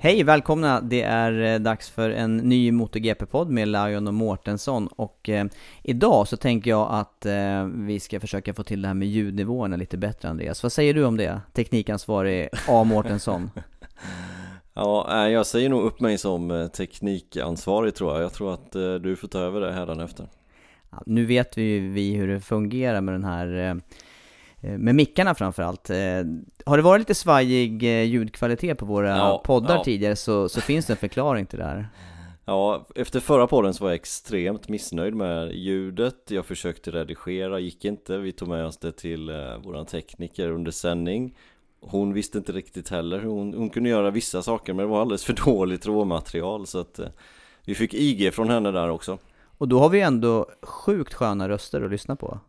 Hej, välkomna! Det är eh, dags för en ny MotoGP-podd med Lion och Mårtensson och eh, idag så tänker jag att eh, vi ska försöka få till det här med ljudnivåerna lite bättre Andreas. Vad säger du om det? Teknikansvarig A. Mårtensson. ja, eh, jag säger nog upp mig som eh, teknikansvarig tror jag. Jag tror att eh, du får ta över det här efter. Ja, nu vet vi ju vi hur det fungerar med den här med mickarna framförallt. Har det varit lite svajig ljudkvalitet på våra Ja, poddar ja. tidigare så, så finns det en förklaring till det här. Ja, efter förra podden så var jag extremt missnöjd med ljudet Jag försökte redigera, gick inte Vi tog med oss det till eh, våran tekniker under sändning Hon visste inte riktigt heller hon, hon kunde göra vissa saker men det var alldeles för dåligt råmaterial så att eh, Vi fick IG från henne där också Och då har vi ändå sjukt sköna röster att lyssna på.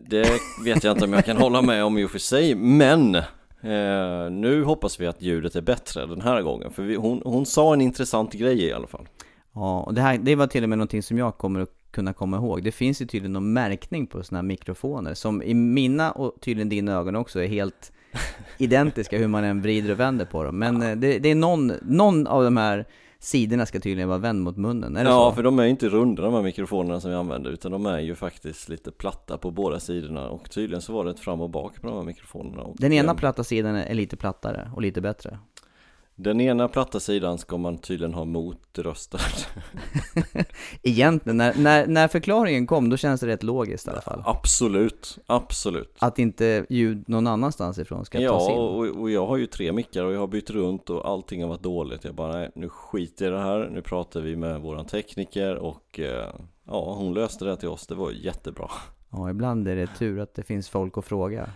Det vet jag inte om jag kan hålla med om i och för sig Men eh, nu hoppas vi att ljudet är bättre den här gången För vi, hon, hon sa en intressant grej i alla fall Ja, och det här, det var till och med någonting som jag kommer att kunna komma ihåg. Det finns ju tydligen någon märkning på sådana här mikrofoner som i mina och tydligen dina ögon också är helt identiska hur man än vrider och vänder på dem. Men eh, det, det är någon, någon av de här sidorna ska tydligen vara vänd mot munnen, är det Ja, så? för de är ju inte runda de här mikrofonerna som vi använder utan de är ju faktiskt lite platta på båda sidorna och tydligen så var det ett fram och bak på de här mikrofonerna Den ena platta sidan är lite plattare och lite bättre. Den ena platta sidan ska man tydligen ha mot rösten Egentligen, när, när, när förklaringen kom, då känns det rätt logiskt i alla fall. Absolut, absolut. Att inte ljud någon annanstans ifrån ska tas Ja, in. och, och jag har ju tre mickar och jag har bytt runt och allting har varit dåligt. Jag bara, nej, nu skiter jag i det här, nu pratar vi med våran tekniker och eh, Ja, hon löste det till oss, det var jättebra. Ja, ibland är det tur att det finns folk att fråga.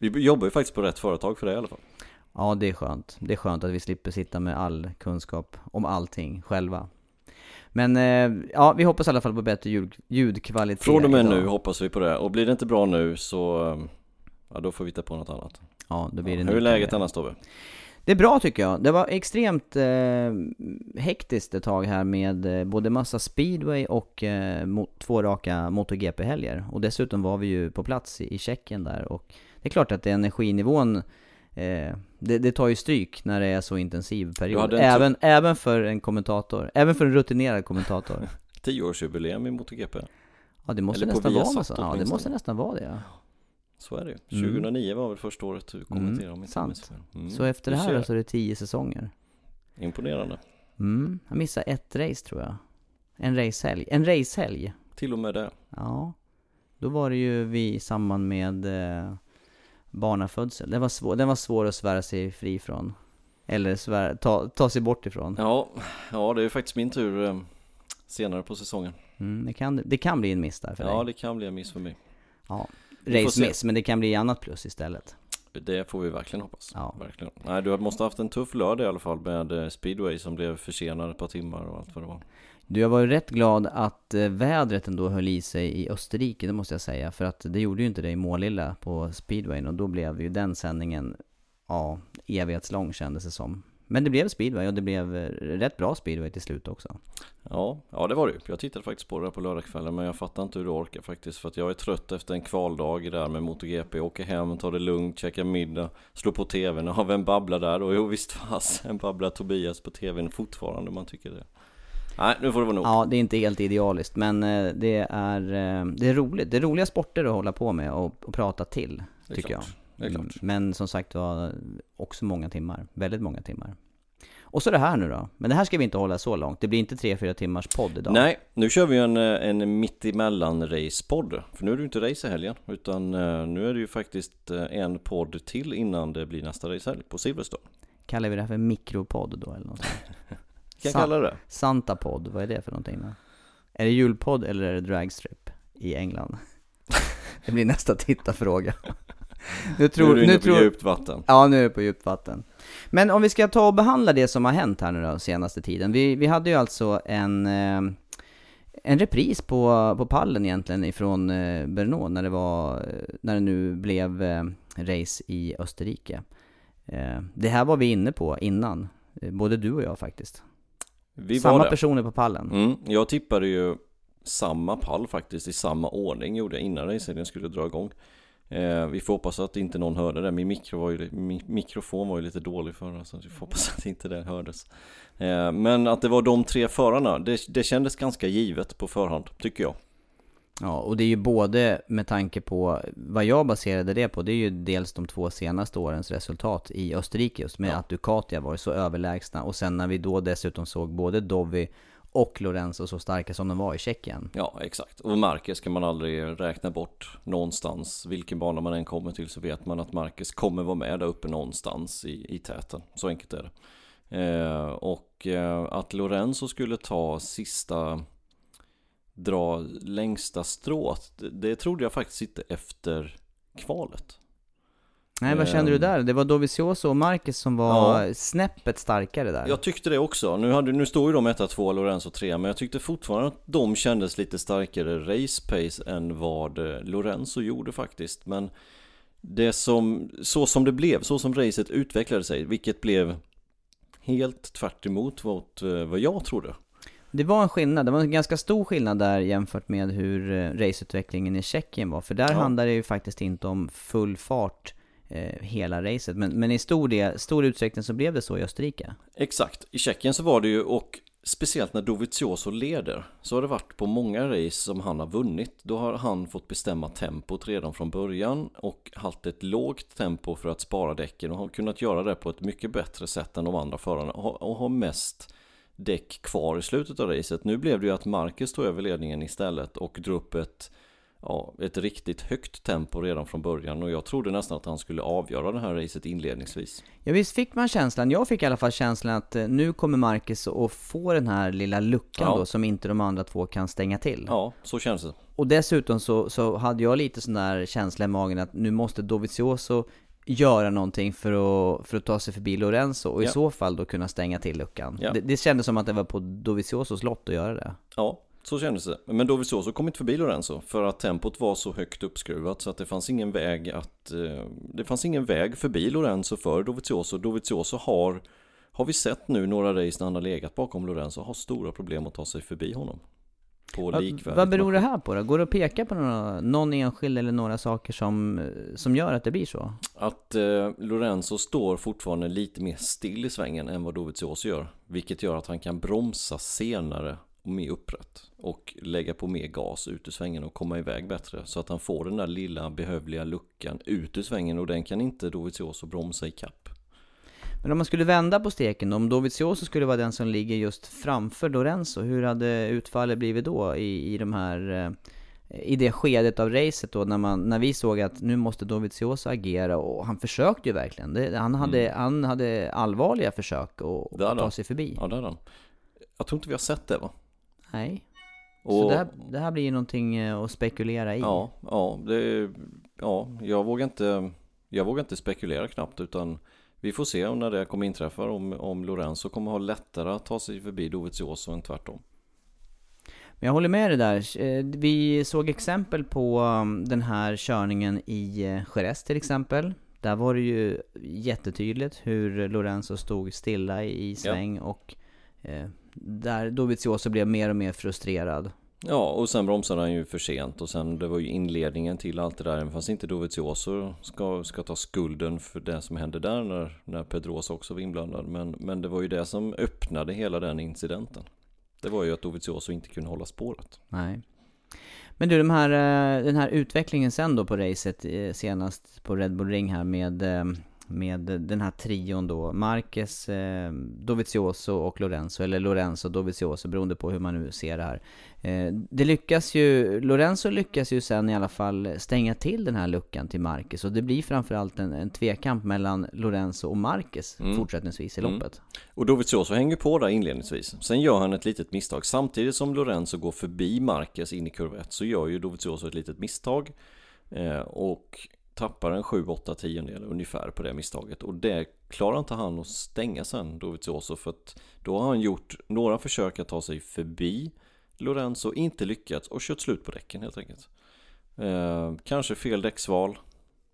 Vi jobbar ju faktiskt på rätt företag för det i alla fall Ja, det är skönt. Det är skönt att vi slipper sitta med all kunskap om allting själva. Men eh, ja, vi hoppas i alla fall på bättre ljud, ljudkvalitet Från och med idag. nu hoppas vi på det, och blir det inte bra nu så eh, Ja då får vi hitta på något annat Ja, då blir det Hur är läget annars Tobbe? Det är bra tycker jag. Det var extremt eh, hektiskt ett tag här med eh, både massa speedway och eh, två raka MotoGP-helger. Och dessutom var vi ju på plats i, i Tjeckien där och det är klart att energinivån eh, det, det tar ju stryk när det är så intensiv period. Även, även för en kommentator. Även för en rutinerad kommentator. 10-årsjubileum i MotoGP Ja det måste nästan vara något. Ja det måste nästan vara det ja. Så är det ju, Mm. 2009 var väl första året du kommenterade om inte sant. mm. Så efter det här så är det tio säsonger. Imponerande Mm, jag missade ett race tror jag. En racehelg. En racehelg. Till och med det Ja. Då var det ju vi i samband med eh, barnafödsel. Den var, svår, den var svår att svära sig fri från. Eller svära, ta, ta sig bort ifrån. Ja, ja det är faktiskt min tur eh, senare på säsongen Mm, det, kan, det kan bli en miss där för Ja dig. det kan bli en miss för mig Ja. vi får Race se. miss, men det kan bli annat plus istället. Det får vi verkligen hoppas. Ja. Verkligen. Nej, du måste ha haft en tuff lördag i alla fall med eh, speedway som blev försenad ett par timmar och allt vad det var. Du, jag var ju rätt glad att eh, vädret ändå höll i sig i Österrike, det måste jag säga. För att det gjorde ju inte det i Målilla på speedwayn och då blev ju den sändningen, ja, evighetslång kändes det som. Men det blev speedway och det blev eh, rätt bra speedway till slut också. Ja, ja det var det ju. Jag tittade faktiskt på det där på lördagskvällen men jag fattar inte hur du orkar faktiskt för att jag är trött efter en kvaldag där med MotoGP. Åker hem, tar det lugnt, käkar middag, slår på tvn Ja, vem babblar där och jo visst fasen babblar Tobias på tvn fortfarande om man tycker det. Nej, nu får det vara nog. Ja, det är inte helt idealiskt, men eh, det är, eh, det är roligt. Det är roliga sporter att hålla på med och, och prata till, tycker klart. Jag. Mm, Men som sagt var, också många timmar. Väldigt många timmar. Och så det här nu då. Men det här ska vi inte hålla så långt. Det blir inte 3-4 timmars podd idag. Nej, nu kör vi en, eh, en mittemellan racepodd. För nu är det ju inte race i helgen, utan nu är det ju faktiskt en podd till innan det blir nästa racehelg på Silverstone. Kallar vi det här för mikropodd då eller något sånt? Kan jag Sa- kalla det? Santa-podd, vad är det för någonting då? Är det julpodd eller är det dragstrip i England? det blir nästa tittarfråga. nu tror, nu är du inne på tror, djupt vatten. Ja, nu är det på djupt vatten. Men om vi ska ta och behandla det som har hänt här nu då, senaste tiden. Vi, vi hade ju alltså en, eh, en repris på, på pallen egentligen ifrån eh, Brno när det var, när det nu blev eh, race i Österrike. Eh, det här var vi inne på innan, eh, både du och jag faktiskt. Vi Samma personer på pallen. Mm, jag tippade ju samma pall faktiskt i samma ordning gjorde jag innan racehelgen skulle dra igång. Eh, vi får hoppas att inte någon hörde det. Min, mikro var ju, min mikrofon var ju lite dålig förra så vi får hoppas att inte det hördes. Eh, men att det var de tre förarna, det, det kändes ganska givet på förhand tycker jag. Ja, och det är ju både med tanke på, vad jag baserade det på, det är ju dels de två senaste årens resultat i Österrike just med Ja. att Ducati har varit så överlägsna och sen när vi då dessutom såg både Dovi och Lorenzo så starka som de var i Tjeckien. Ja, exakt. Och Marcus kan man aldrig räkna bort någonstans. Vilken bana man än kommer till så vet man att Marcus kommer vara med där uppe någonstans i, i täten. Så enkelt är det. Eh, och eh, att Lorenzo skulle ta sista, dra längsta strået, det, trodde jag faktiskt inte efter kvalet. Nej, vad kände du Ehm. där? Det var Dovizioso och Marquez som var Ja. snäppet starkare där. Jag tyckte det också. Nu, hade, nu står ju de 1 2 Lorenzo 3 men jag tyckte fortfarande att de kändes lite starkare race pace än vad eh, Lorenzo gjorde faktiskt. Men det som, så som det blev, så som racet utvecklade sig, vilket blev helt tvärt emot vad, eh, vad jag trodde. Det var en skillnad, det var en ganska stor skillnad där jämfört med hur eh, raceutvecklingen i Tjeckien var. För där Ja. handlar det ju faktiskt inte om full fart eh, hela racet. Men, men i stor, del, stor utsträckning så blev det så i Österrike. Exakt, i Tjeckien så var det ju och speciellt när Dovizioso leder så har det varit på många race som han har vunnit. Då har han fått bestämma tempot redan från början och haft ett lågt tempo för att spara däcken och har kunnat göra det på ett mycket bättre sätt än de andra förarna och och har mest däck kvar i slutet av racet. Nu blev det ju att Marcus tog över ledningen istället och drog upp ett Ja, ett riktigt högt tempo redan från början och jag trodde nästan att han skulle avgöra det här racet inledningsvis. Ja visst fick man känslan, jag fick i alla fall känslan att eh, nu kommer Marcus att få den här lilla luckan Ja. då som inte de andra två kan stänga till. Ja, så känns det. Och dessutom så, så hade jag lite sån där känsla i magen att nu måste Dovizioso göra någonting för att, för att ta sig förbi Lorenzo och i Ja. så fall då kunna stänga till luckan. Ja. Det, det kändes som att det var på Doviziosos lott att göra det. Ja, så kändes det. Men Dovizioso kom inte förbi Lorenzo för att tempot var så högt uppskruvat så att det fanns ingen väg att eh, Det fanns ingen väg förbi Lorenzo för Dovizioso. Dovizioso har Har vi sett nu några race när han har legat bakom Lorenzo har stora problem att ta sig förbi honom. På Va, likvärdigt vad beror det här på då? Går det att peka på några, någon enskild eller några saker som, som gör att det blir så? Att eh, Lorenzo står fortfarande lite mer still i svängen än vad Dovizioso gör. Vilket gör att han kan bromsa senare och mer upprätt. Och lägga på mer gas ut ur svängen och komma iväg bättre. Så att han får den där lilla behövliga luckan ut ur svängen och den kan inte Dovizioso bromsa i kapp. Men om man skulle vända på steken då, om Dovizioso skulle vara den som ligger just framför Lorenzo, hur hade utfallet blivit då i, i de här eh, i det skedet av racet då när, man, när vi såg att nu måste Dovizioso agera och han försökte ju verkligen. Det, han, hade, han hade allvarliga försök att, ta sig förbi. Ja, det han. Jag tror inte vi har sett det va? Nej. Och, Så det här, det här blir ju någonting eh, att spekulera i. Ja, ja, det, ja, jag vågar inte Jag vågar inte spekulera knappt utan vi får se om när det kommer inträffa om, om Lorenzo kommer ha lättare att ta sig förbi Dovizioso än tvärtom. Men jag håller med dig där. Eh, vi såg exempel på um, den här körningen i eh, Jerez till exempel. Där var det ju jättetydligt hur Lorenzo stod stilla i sväng ja. och eh, där Dovizioso blev mer och mer frustrerad. Ja, och sen bromsade han ju för sent och sen det var ju inledningen till allt det där. Även fast inte Dovizioso ska, ska ta skulden för det som hände där när, när Pedrosa också var inblandad. Men, men det var ju det som öppnade hela den incidenten. Det var ju att Dovizioso inte kunde hålla spåret. Nej. Men du, de här, eh, den här utvecklingen sen då på racet eh, senast på Red Bull Ring här med eh, med den här trion då, Marquez, eh, Dovizioso och Lorenzo, eller Lorenzo Dovizioso beroende på hur man nu ser det här. Eh, det lyckas ju, Lorenzo lyckas ju sen i alla fall stänga till den här luckan till Marquez och det blir framförallt en, en tvekamp mellan Lorenzo och Marquez mm. fortsättningsvis i mm. loppet. Och Dovizioso hänger på där inledningsvis. Sen gör han ett litet misstag. Samtidigt som Lorenzo går förbi Marquez in i kurva 1 så gör ju Dovizioso ett litet misstag. Eh, och tappar en 7-8 tiondelar ungefär på det misstaget och det klarar inte han att stänga sen Dovizioso för att då har han gjort några försök att ta sig förbi Lorenzo, inte lyckats och kört slut på däcken helt enkelt. Eh, kanske fel däcksval,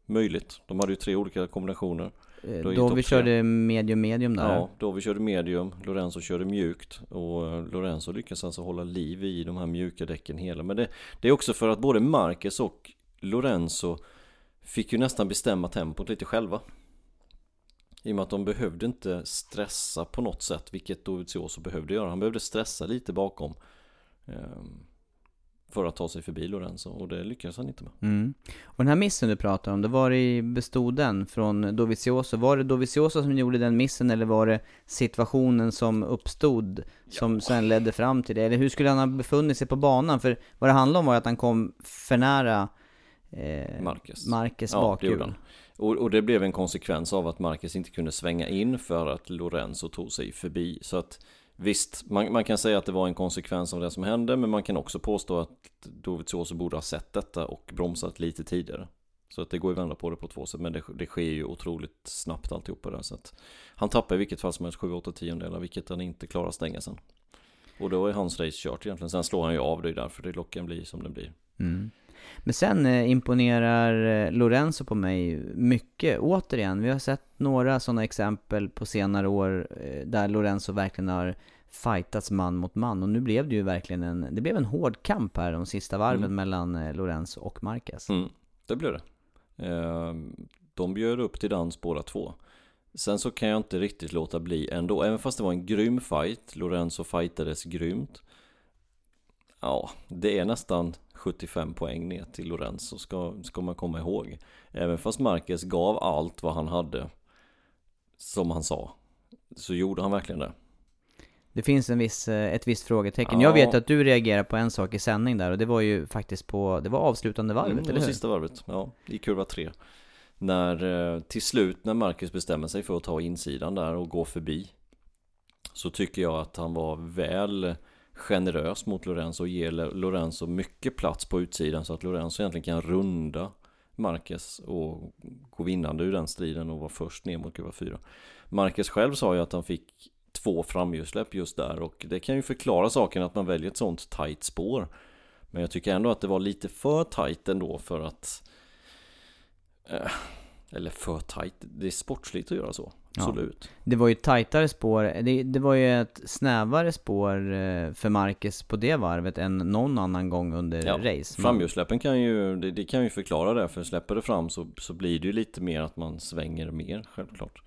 möjligt. De hade ju tre olika kombinationer. Eh, då, då vi körde medium medium där? Ja, då vi körde medium, Lorenzo körde mjukt och eh, Lorenzo lyckas alltså hålla liv i de här mjuka däcken hela. Men det, det är också för att både Marquez och Lorenzo fick ju nästan bestämma tempot lite själva. I och med att de behövde inte stressa på något sätt, vilket Dovizioso behövde göra. Han behövde stressa lite bakom. Um, för att ta sig förbi Lorenzo och det lyckades han inte med. Mm. Och den här missen du pratar om, det var i bestod den från Dovizioso? Var det Dovizioso som gjorde den missen eller var det situationen som uppstod som ja. sen ledde fram till det? Eller hur skulle han ha befunnit sig på banan? För vad det handlade om var att han kom för nära eh, Marcus, Marcus ja, bakhjul. Och, och, det blev en konsekvens av att Marcus inte kunde svänga in för att Lorenzo tog sig förbi. Så att visst, man, man, kan säga att det var en konsekvens av det som hände, men man kan också påstå att Dovizioso borde ha sett detta och bromsat lite tidigare. Så att det går ju vända på det på två sätt, men det, det sker ju otroligt snabbt alltihopa där. Så att han tappar i vilket fall som helst 7-8 tiondelar, vilket han inte klarar stänga sen. Och då är hans race kört egentligen. Sen slår han ju av det därför det locken blir som den blir. Mm. Men sen eh, imponerar eh, Lorenzo på mig mycket, återigen. Vi har sett några sådana exempel på senare år eh, där Lorenzo verkligen har fightats man mot man. Och nu blev det ju verkligen en, det blev en hård kamp här de sista varven mm. mellan Lorenzo och Marquez. Mm, det blev det. De bjöd upp till dans båda två. Sen så kan jag inte riktigt låta bli ändå, även fast det var en grym fight, Lorenzo fightades grymt. Ja, det är nästan 75 poäng ner till Lorenzo ska, ska man komma ihåg. Även fast Marquez gav allt vad han hade, som han sa, så gjorde han verkligen det. Det finns en viss, eh, ett visst frågetecken. Ja. Jag vet att du reagerar på en sak i sändning där och det var ju faktiskt på, det var avslutande varvet, mm, eller hur? sista varvet, ja, i kurva 3. När, eh, till slut när Marcus bestämmer sig för att ta insidan där och gå förbi Så tycker jag att han var väl generös mot Lorenzo och ger Lorenzo mycket plats på utsidan så att Lorenzo egentligen kan runda Marquez och gå vinnande ur den striden och vara först ner mot kurva 4. Marquez själv sa ju att han fick två framhjulsläpp just där och det kan ju förklara saken att man väljer ett sånt tight spår. Men jag tycker ändå att det var lite för tight ändå för att eh, eller för tight, det är sportsligt att göra så. Absolut. Ja. Det var ju ett tajtare spår, det, det, var ju ett snävare spår eh, för Marcus på det varvet än någon annan gång under ja. race. Framhjulssläppen kan ju, det, det, kan ju förklara det, för släpper det fram så, så blir det ju lite mer att man svänger mer, självklart.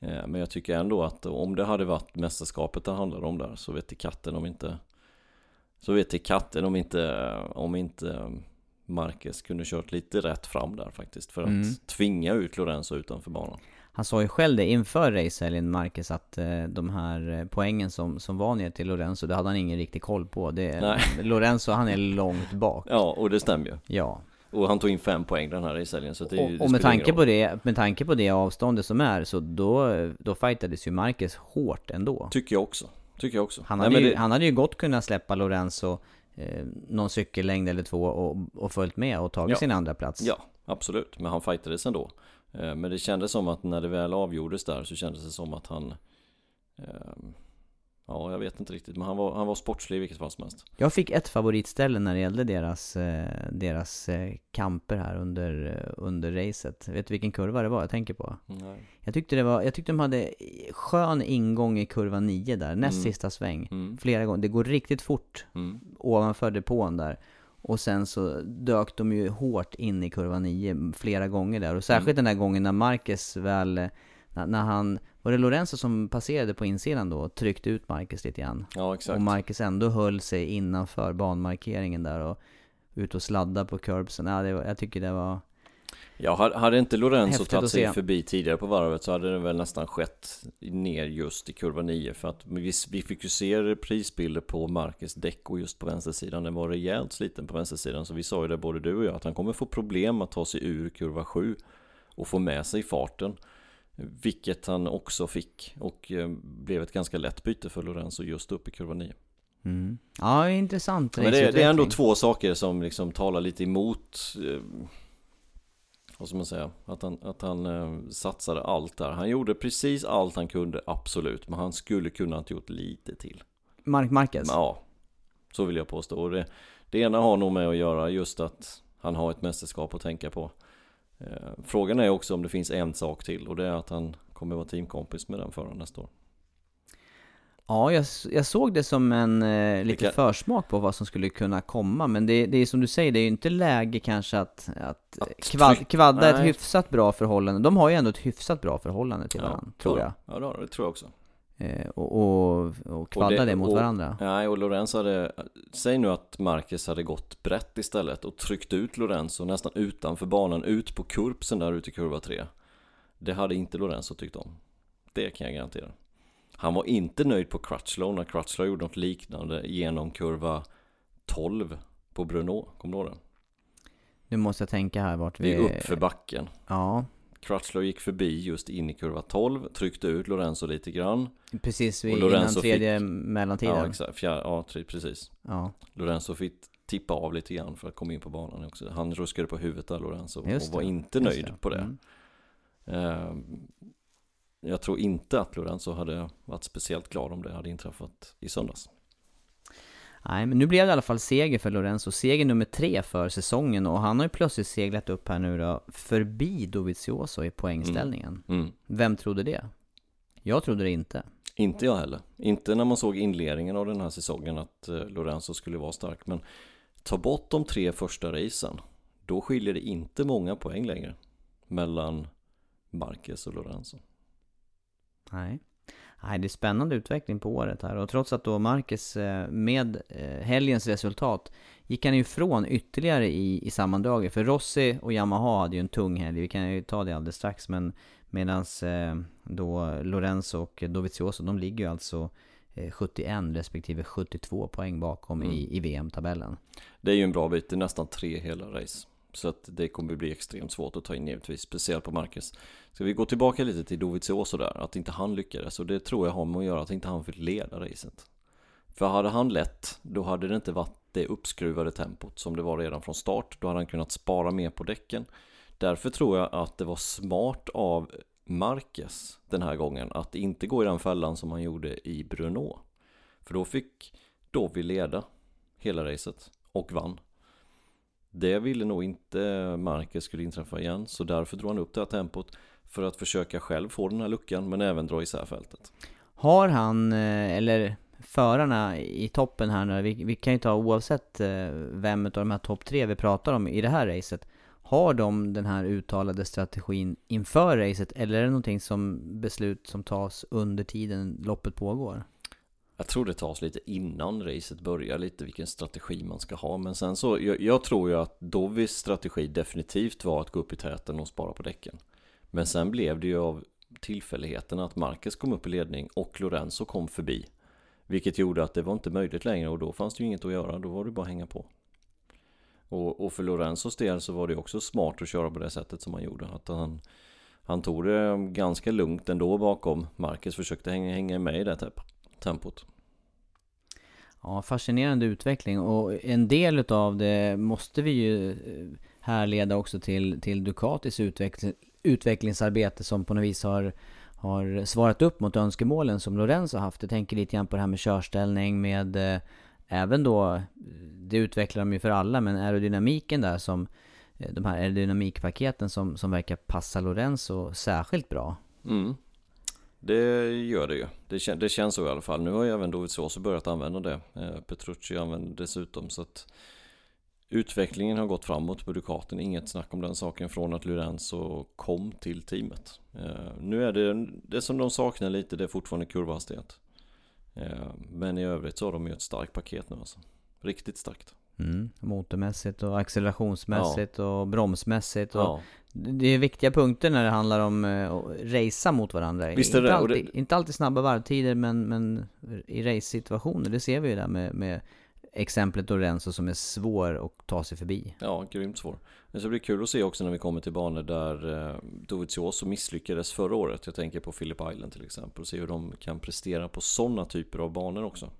Eh, men jag tycker ändå att om det hade varit mästerskapet det handlade om där så vet till katten om inte Så vet till katten om inte, om inte Marquez kunde kört lite rätt fram där faktiskt för att mm. tvinga ut Lorenzo utanför banan. Han sa ju själv det inför racehelgen, Marquez, att eh, de här eh, poängen som, som var ner till Lorenzo, det hade han ingen riktig koll på. Det, Lorenzo, han är långt bak. Ja, och det stämmer ju. Ja. Och han tog in fem poäng den här racehelgen, så det, Och, det och med, tanke på det, med tanke på det avståndet som är, så då, då fightades ju Marquez hårt ändå. Tycker jag också. Tycker jag också. Han hade, Nej, ju, det... han hade ju gott kunnat släppa Lorenzo eh, någon cykellängd eller två och, och följt med och tagit ja. sin andra plats. Ja, absolut. Men han fightades ändå. Eh, men det kändes som att när det väl avgjordes där så kändes det som att han eh, Ja, jag vet inte riktigt, men han var, han var sportslig i vilket fall som helst. Jag fick ett favoritställe när det gällde deras, eh, deras eh, kamper här under, under racet. Vet du vilken kurva det var jag tänker på? Nej. Jag tyckte det var, jag tyckte de hade skön ingång i kurva 9 där, näst Mm. sista sväng. Mm. Flera gånger, det går riktigt fort Mm. ovanför depån där. Och sen så dök de ju hårt in i kurva 9 flera gånger där. Och särskilt den där gången när Marcus väl, när, när han, var det Lorenzo som passerade på insidan då och tryckte ut Marcus lite grann? Ja, exakt. Och Marcus ändå höll sig innanför banmarkeringen där och ut och sladda på curbsen. Ja, det var, jag tycker det var... Ja, hade inte Lorenzo Häftigt tagit sig förbi tidigare på varvet så hade det väl nästan skett ner just i kurva 9 för att vi, vi fick ju se reprisbilder på Marcus däck och just på vänstersidan. Den var rejält sliten på vänstersidan så vi sa ju det både du och jag att han kommer få problem att ta sig ur kurva 7 och få med sig farten vilket han också fick och eh, blev ett ganska lätt byte för Lorenzo just upp i kurva 9 Mm. Ja, intressant Men det, är- det är ändå två saker som liksom talar lite emot eh, Vad ska man säga? Att han, att han eh, satsade allt där Han gjorde precis allt han kunde, absolut Men han skulle kunna ha gjort lite till Mark Marquez? Men, Ja Så vill jag påstå och det, det ena har nog med att göra just att Han har ett mästerskap att tänka på eh, Frågan är också om det finns en sak till Och det är att han kommer vara teamkompis med den föraren nästa år Ja, jag, jag såg det som en eh, lite Vilka- försmak på vad som skulle kunna komma, men det, det är som du säger, det är ju inte läge kanske att, att, Att kvad, tryck- kvadda ett Nej. hyfsat bra förhållande. De har ju ändå ett hyfsat bra förhållande till varandra, tror jag. Ja, det, har- det tror jag också Eh, och, och, och kvadda Och det, mot och- varandra. Nej, och Lorenzo hade, säg nu att Marcus hade gått brett istället och tryckt ut Lorenzo nästan utanför banan, ut på kurpsen där ute i kurva 3. Det hade inte Lorenzo tyckt om. Det kan jag garantera. Han var inte nöjd på Crutchlow när Crutchlow gjorde något liknande genom kurva 12 på Bruno, kommer du ihåg det? Nu måste jag tänka här vart Det vi... är uppför backen. Ja, Crutchlow gick förbi just in i kurva 12, tryckte ut Lorenzo lite grann. precis vid, innan tredje fick- mellantiden. Ja, exakt. Fjär, ja, tre- precis. Ja, Lorenzo fick tippa av lite grann för att komma in på banan också. Han ruskade på huvudet där Lorenzo Just och var det, inte nöjd på det. Mm. Ehm, Jag tror inte att Lorenzo hade varit speciellt glad om det hade inträffat i söndags. Nej, men nu blev det i alla fall seger för Lorenzo. Seger nummer tre för säsongen och han har ju plötsligt seglat upp här nu då förbi Dovizioso i poängställningen. Mm. Vem trodde det? Jag trodde det inte. Inte jag heller. Inte när man såg inledningen av den här säsongen att eh, Lorenzo skulle vara stark. Men ta bort de tre första racen. Då skiljer det inte många poäng längre. Mellan Marquez och Lorenzo. Nej. Nej, det är spännande utveckling på året här och trots att då Marcus eh, med eh, helgens resultat gick han ju ifrån ytterligare i, i sammandraget. För Rossi och Yamaha hade ju en tung helg, vi kan ju ta det alldeles strax. Men medans eh, då Lorenzo och Dovizioso, de ligger ju alltså eh, 71 respektive 72 poäng bakom i, i VM-tabellen. Det är ju en bra bit, det är nästan tre hela race. Så att det kommer bli extremt svårt att ta in givetvis, speciellt på Marcus. Ska vi gå tillbaka lite till Dovizioso där, att inte han lyckades. Och det tror jag har med att göra att inte han fick leda racet. För hade han lett, då hade det inte varit det uppskruvade tempot som det var redan från start. Då hade han kunnat spara mer på däcken. Därför tror jag att det var smart av Marquez den här gången att inte gå i den fällan som han gjorde i Bruno. För då fick Dovi leda hela racet och vann. Det ville nog inte Marquez skulle inträffa igen så därför drog han upp det här tempot för att försöka själv få den här luckan men även dra isär fältet. Har han, eh, eller förarna i toppen här nu, vi, vi kan ju ta oavsett eh, vem av de här topp tre vi pratar om i det här racet. Har de den här uttalade strategin inför racet eller är det någonting som beslut som tas under tiden loppet pågår? Jag tror det tas lite innan racet börjar lite vilken strategi man ska ha men sen så jag, jag tror ju att Dovis strategi definitivt var att gå upp i täten och spara på däcken. Men sen blev det ju av tillfälligheterna att Marcus kom upp i ledning och Lorenzo kom förbi. Vilket gjorde att det var inte möjligt längre och då fanns det ju inget att göra, då var det bara att hänga på. Och, och för Lorenzos del så var det också smart att köra på det sättet som han gjorde. Att han, han tog det ganska lugnt ändå bakom. Marcus försökte hänga, hänga med i det tep- tempot. Ja, fascinerande utveckling och en del utav det måste vi ju eh, härleda också till, till Ducatis utveckling, utvecklingsarbete som på något vis har, har svarat upp mot önskemålen som Lorenzo haft. Jag tänker lite grann på det här med körställning med eh, även då, det utvecklar de ju för alla, men aerodynamiken där som eh, de här aerodynamikpaketen som, som verkar passa Lorenzo särskilt bra. Mm. Det gör det ju. Det, kän det känns så i alla fall. Nu har ju även Dovizioso börjat använda det. Eh, Petrucci använder dessutom så att utvecklingen har gått framåt på Ducatin. Inget snack om den saken från att Lorenzo kom till teamet. Eh, nu är det, det som de saknar lite, det är fortfarande kurvhastighet. Eh, men i övrigt så har de ju ett starkt paket nu alltså. Riktigt starkt. Mm, motormässigt och accelerationsmässigt ja. och bromsmässigt och Ja. Det är viktiga punkter när det handlar om eh, att racea mot varandra. Visst är inte, det, och alltid, det- inte alltid snabba varvtider men, men i race-situationer, det ser vi ju där med, med exemplet Lorenzo som är svår att ta sig förbi. Ja, grymt svår. Det ska bli kul att se också när vi kommer till banor där eh, Dovizioso misslyckades förra året. Jag tänker på Phillip Island till exempel. Och se hur de kan prestera på sådana typer av banor också.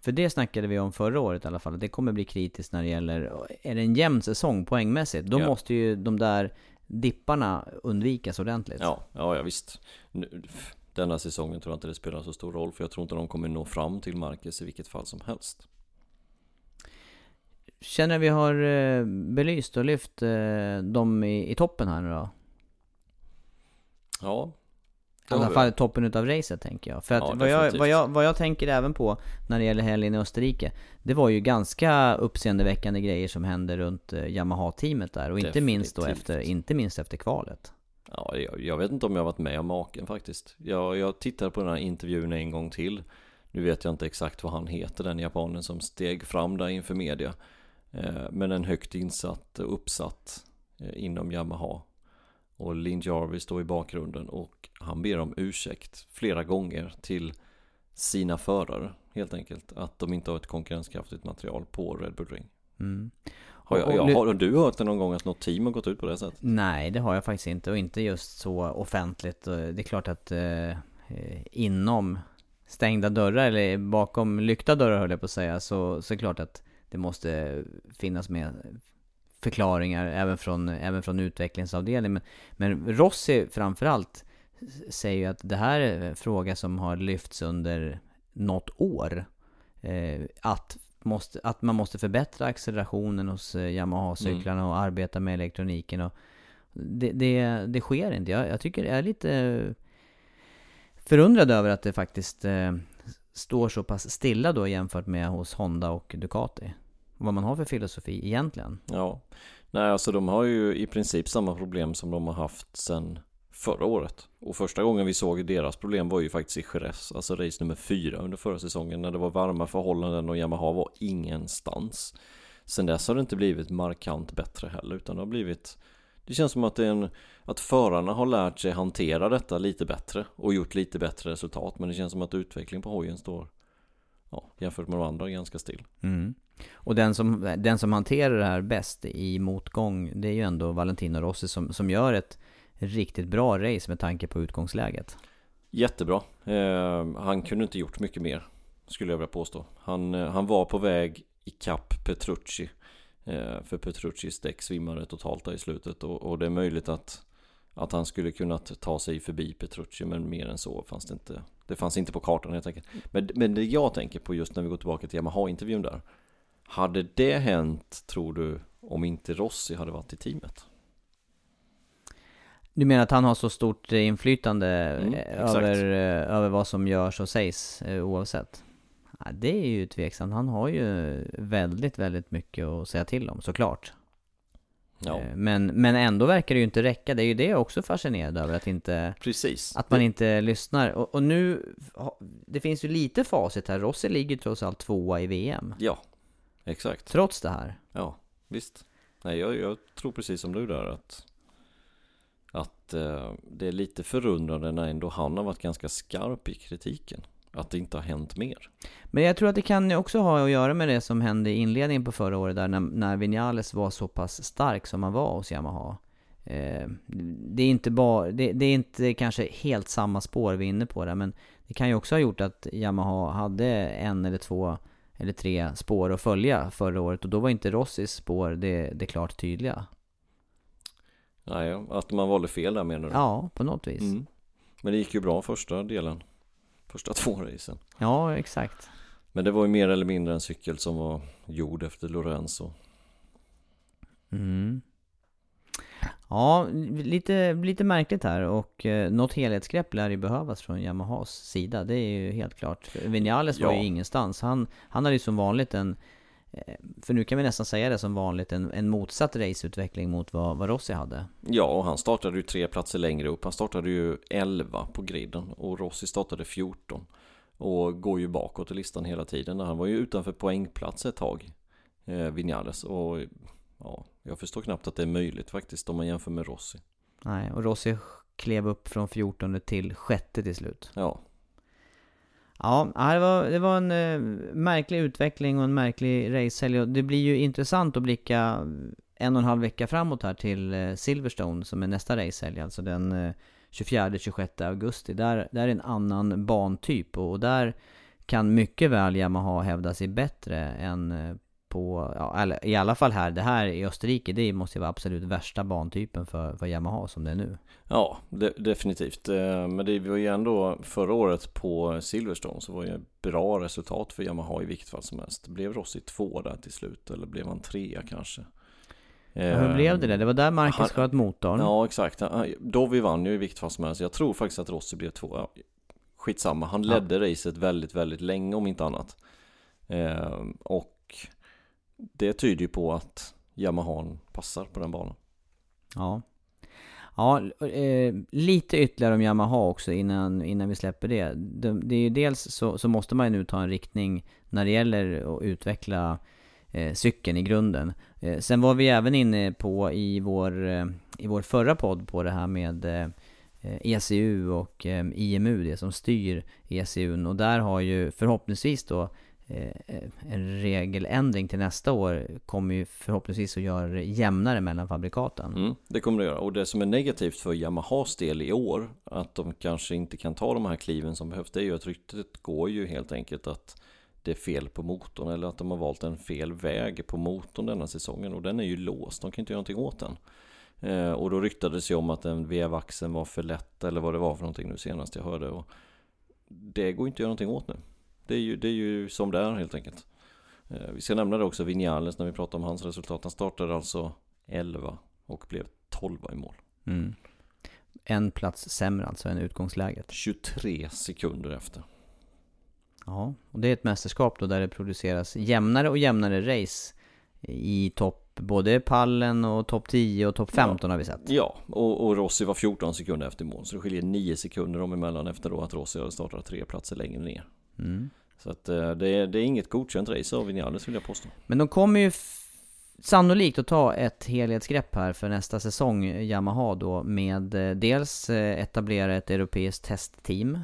För det snackade vi om förra året i alla fall, det kommer bli kritiskt när det gäller, är det en jämn säsong poängmässigt, då Ja. måste ju de där dipparna undvikas ordentligt. Ja, ja, ja visst. Nu, denna säsongen tror jag inte det spelar så stor roll. För jag tror inte de kommer nå fram till Marcus i vilket fall som helst. Känner vi har eh, belyst och lyft eh, dem i, i toppen här nu då? Ja. I alla fall toppen utav racet tänker jag. För att Ja, vad, jag, vad, jag, vad jag tänker även på när det gäller helgen i Österrike Det var ju ganska uppseendeväckande grejer som hände runt eh, Yamaha-teamet där och inte minst då efter, inte minst efter kvalet Ja, jag, jag vet inte om jag har varit med om maken faktiskt. Jag, jag tittade på den här intervjun en gång till. Nu vet jag inte exakt vad han heter, den japanen som steg fram där inför media. Eh, men en högt insatt och uppsatt eh, inom Yamaha. Och Lin Jarvis står i bakgrunden och han ber om ursäkt flera gånger till sina förare helt enkelt. Att de inte har ett konkurrenskraftigt material på Red Bull Ring. mm. Har, jag, jag, har du hört det någon gång att något team har gått ut på det sättet? Nej, det har jag faktiskt inte och inte just så offentligt. Det är klart att eh, inom stängda dörrar eller bakom lyckta dörrar höll jag på att säga så, så är det klart att det måste finnas med förklaringar även från, även från utvecklingsavdelningen. Men, men Rossi framförallt säger ju att det här är en fråga som har lyfts under något år. Eh, att, måste, att man måste förbättra accelerationen hos eh, Yamaha-cyklarna och arbeta med elektroniken. Och det, det, det sker inte. Jag, jag tycker jag är lite förundrad över att det faktiskt eh, står så pass stilla då jämfört med hos Honda och Ducati. Vad man har för filosofi egentligen. Ja, nej alltså de har ju i princip samma problem som de har haft sedan förra året. Och första gången vi såg deras problem var ju faktiskt i Jerez, alltså race nummer fyra under förra säsongen när det var varma förhållanden och Yamaha var ingenstans. Sen dess har det inte blivit markant bättre heller utan det har blivit Det känns som att, det är en, att förarna har lärt sig hantera detta lite bättre och gjort lite bättre resultat men det känns som att utvecklingen på hojen står ja, jämfört med de andra ganska still. Mm. Och den som, den som hanterar det här bäst i motgång, det är ju ändå Valentino Rossi som, som gör ett riktigt bra race med tanke på utgångsläget. Jättebra. Eh, han kunde inte gjort mycket mer, skulle jag vilja påstå. Han, eh, han var på väg i kapp Petrucci. Eh, för Petruccis däck svimmade totalt där i slutet och, och det är möjligt att, att han skulle kunnat ta sig förbi Petrucci men mer än så fanns det inte. Det fanns inte på kartan helt enkelt. Men, men det jag tänker på just när vi går tillbaka till Yamaha-intervjun där. Hade det hänt, tror du, om inte Rossi hade varit i teamet? Du menar att han har så stort inflytande Mm, eh, över, eh, över vad som görs och sägs eh, oavsett? Ja, det är ju tveksamt. Han har ju väldigt, väldigt mycket att säga till om såklart. Ja, Men, men ändå verkar det ju inte räcka. Det är ju det jag också fascinerad över, att, inte, precis. att man inte lyssnar. Och, och nu, det finns ju lite facit här. Rossi ligger trots allt tvåa i VM. Ja, exakt. Trots det här. Ja, visst. Nej, jag, jag tror precis som du där att att eh, det är lite förundrande när ändå han har varit ganska skarp i kritiken. Att det inte har hänt mer. Men jag tror att det kan också ha att göra med det som hände i inledningen på förra året där när, när Vinales var så pass stark som han var hos Yamaha. Eh, det är inte bara, det, det är inte kanske helt samma spår vi är inne på där men det kan ju också ha gjort att Yamaha hade en eller två eller tre spår att följa förra året och då var inte Rossis spår det, det klart tydliga. Nej, att man valde fel där menar du? Ja, på något vis. Mm. Men det gick ju bra första delen. Första två racen. Ja, exakt. Men det var ju mer eller mindre en cykel som var gjord efter Lorenzo. Mm. Ja, lite, lite märkligt här och eh, något helhetsgrepp lär ju behövas från Yamahas sida. Det är ju helt klart. Vinales var Ja. ju ingenstans. Han, han hade ju som vanligt en, eh, för nu kan vi nästan säga det som vanligt, en, en motsatt raceutveckling mot vad, vad Rossi hade. Ja, och han startade ju tre platser längre upp. Han startade ju 11 på griden och Rossi startade 14. Och går ju bakåt i listan hela tiden. Han var ju utanför poängplats ett tag, eh, Vinales. Och ja, jag förstår knappt att det är möjligt faktiskt om man jämför med Rossi. Nej, och Rossi klev upp från 14 till sjätte till slut. Ja, Ja, det var, det var en eh, märklig utveckling och en märklig racehelg. Det blir ju intressant att blicka en och en halv vecka framåt här till eh, Silverstone som är nästa racehelg. Alltså den eh, 24-26 augusti. Där, där är en annan bantyp och, och där kan mycket väl Yamaha hävda sig bättre än eh, på, ja, eller i alla fall här, det här i Österrike, det måste ju vara absolut värsta bantypen för, för Yamaha som det är nu. ja de, definitivt. Eh, Men det var ju ändå förra året på Silverstone så var det ju bra resultat för Yamaha i vilket fall som helst. Blev Rossi två där till slut eller blev han trea kanske? Ja, hur blev det där? Det var där Marcus han- sköt motorn. Ja, exakt. Dovi vann ju i vilket fall som helst. Jag tror faktiskt att Rossi blev två. Ja, skitsamma. Han Ja. ledde racet väldigt, väldigt länge om inte annat. Eh, och det tyder ju på att Yamahan passar på den banan. Ja. Ja, eh, lite ytterligare om Yamaha också innan, innan vi släpper det. det. Det är ju dels så, så måste man ju nu ta en riktning när det gäller att utveckla eh, cykeln i grunden. Eh, sen var vi även inne på i vår, eh, i vår förra podd på det här med eh, ECU och eh, IMU, det som styr ECUn. Och där har ju förhoppningsvis då eh, Eh, en regeländring till nästa år kommer ju förhoppningsvis att göra det jämnare mellan fabrikaten. Mm, det kommer det göra. Och det som är negativt för Yamahas del i år, att de kanske inte kan ta de här kliven som behövs, det är ju att ryktet går ju helt enkelt att det är fel på motorn eller att de har valt en fel väg på motorn denna säsongen och den är ju låst, de kan inte göra någonting åt den. Eh, och då ryktades ju om att den vevaxeln var för lätt eller vad det var för någonting nu senast jag hörde och det går inte att göra någonting åt nu. Det är ju, det är ju som det är helt enkelt. Eh, vi ska nämna det också, Vinales när vi pratar om hans resultat. Han startade alltså 11 och blev 12 i mål. Mm. En plats sämre alltså än utgångsläget. 23 sekunder efter. Ja, och det är ett mästerskap då där det produceras jämnare och jämnare race i topp, både pallen och topp 10 och topp 15 har vi sett. Ja, och, och Rossi var 14 sekunder efter mål. Så det skiljer 9 sekunder dem emellan efter då att Rossi hade startat tre platser längre ner. Mm. Så att eh, det är, det är inget godkänt race av Vinales vill jag påstå. Men de kommer ju sannolikt att ta ett helhetsgrepp här för nästa säsong, Yamaha då, med eh, dels eh, etablera ett europeiskt testteam.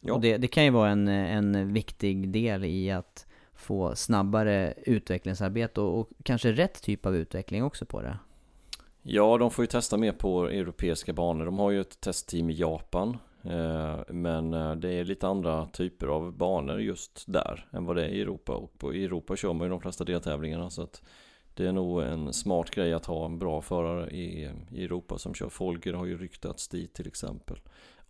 Ja. Och det, det kan ju vara en, en viktig del i att få snabbare utvecklingsarbete och, och kanske rätt typ av utveckling också på det. Ja, de får ju testa mer på europeiska banor. De har ju ett testteam i Japan. Eh, men eh, det är lite andra typer av banor just där än vad det är i Europa. Och på, i Europa kör man ju de flesta deltävlingarna. Så att det är nog en smart grej att ha en bra förare i, i Europa som kör. Folger har ju ryktats dit till exempel.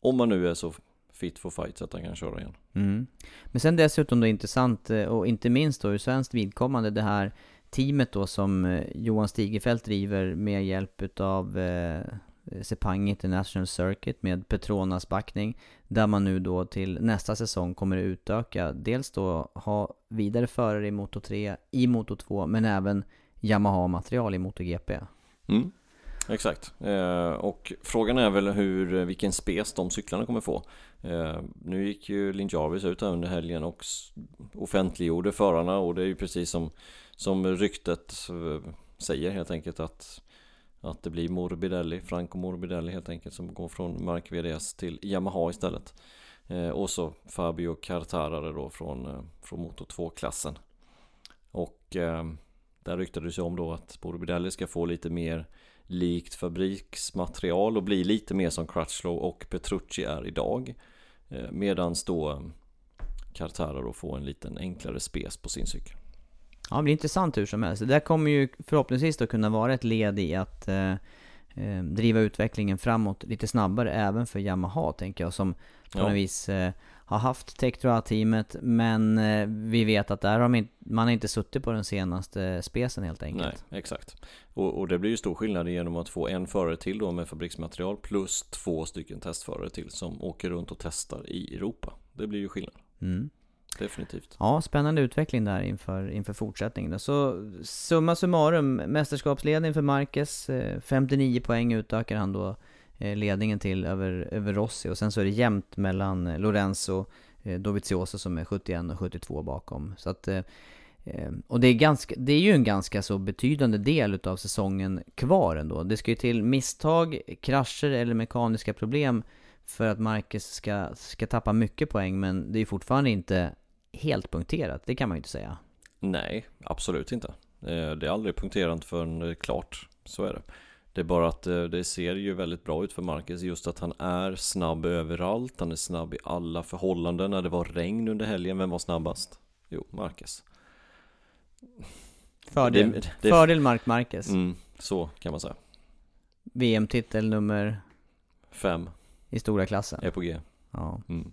Om man nu är så fit for fight så att han kan köra igen. Mm. Men sen dessutom då intressant, eh, och inte minst då ur svenskt vidkommande, det här teamet då som Johan Stigefelt driver med hjälp utav eh, Eh, Sepang International Circuit med Petronas backning. Där man nu då till nästa säsong kommer att utöka, dels då ha vidare förare i Moto 3, i Moto 2, men även Yamaha-material i MotoGP. Mm. Exakt, eh, och frågan är väl hur, vilken spes de cyklarna kommer få. Eh, nu gick ju Lin Jarvis ut under helgen och offentliggjorde förarna och det är ju precis som, som ryktet eh, säger helt enkelt att att det blir Morbidelli, Franco Morbidelli helt enkelt som går från Mark VDS till Yamaha istället. Eh, och så Fabio Cartarare då från, eh, från Moto 2-klassen. Och eh, där ryktades ju om då att Morbidelli ska få lite mer likt fabriksmaterial och bli lite mer som Crutchlow och Petrucci är idag. Eh, Medan då Cartarare då får en liten enklare spes på sin cykel. Ja, det blir intressant hur som helst. Det där kommer ju förhoppningsvis då kunna vara ett led i att eh, eh, driva utvecklingen framåt lite snabbare även för Yamaha tänker jag som på Ja. något vis eh, har haft Tektroa-teamet men eh, vi vet att där har de inte, man har inte suttit på den senaste specen helt enkelt. Nej, exakt. Och, och det blir ju stor skillnad genom att få en förare till då med fabriksmaterial plus två stycken testförare till som åker runt och testar i Europa. Det blir ju skillnad. Mm. Definitivt. Ja, spännande utveckling där inför, inför fortsättningen. då. Så summa summarum, mästerskapsledning för Marquez, eh, 59 poäng utökar han då eh, ledningen till över, över Rossi och sen så är det jämnt mellan eh, Lorenzo, eh, Dovizioso som är 71 och 72 bakom. Så att, eh, och det är, ganska, det är ju en ganska så betydande del utav säsongen kvar ändå. Det ska ju till misstag, krascher eller mekaniska problem för att Marquez ska, ska tappa mycket poäng men det är ju fortfarande inte helt punkterat, det kan man ju inte säga. Nej, absolut inte. Eh, Det är aldrig punkterat förrän det är klart. Så är det. Det är bara att eh, det ser ju väldigt bra ut för Marcus just att han är snabb överallt. Han är snabb i alla förhållanden. När det var regn under helgen, vem var snabbast? Jo, Marcus. Fördel, Det- det- Fördel Mark Marquez. Mm, så kan man säga. VM-titel nummer Fem i stora klassen. är på G. Ja. Mm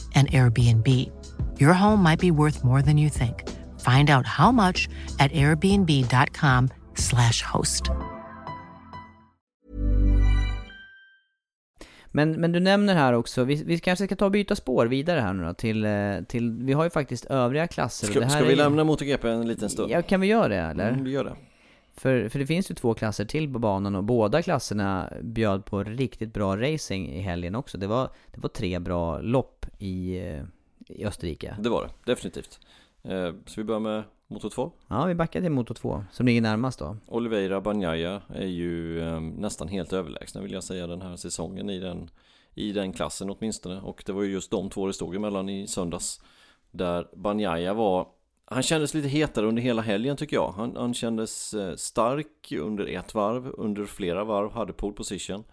an Airbnb. Your home might be worth more than you think. Find out how much at airbnb.com/slash host. Men, men du nämner här också, vi, vi kanske ska ta och byta spår vidare här nu då till, eh, till vi har ju faktiskt övriga klasser. Ska, det här ska vi ju- lämna MotoGP en liten stund? Ja, kan vi göra det eller? Mm, vi gör det. För, för det finns ju två klasser till på banan och båda klasserna bjöd på riktigt bra racing i helgen också. Det var, det var tre bra lopp i, eh, i Österrike. Det var det, definitivt. Eh, så vi börjar med Moto 2. Ja, vi backar till Moto 2, som ligger närmast då. Oliveira Bagnaia är ju eh, nästan helt överlägsna vill jag säga den här säsongen i den, i den klassen åtminstone. Och det var ju just de två det stod emellan i söndags. Där Bagnaia var, han kändes lite hetare under hela helgen tycker jag. Han, han kändes eh, stark under ett varv, under flera varv, hade pole position.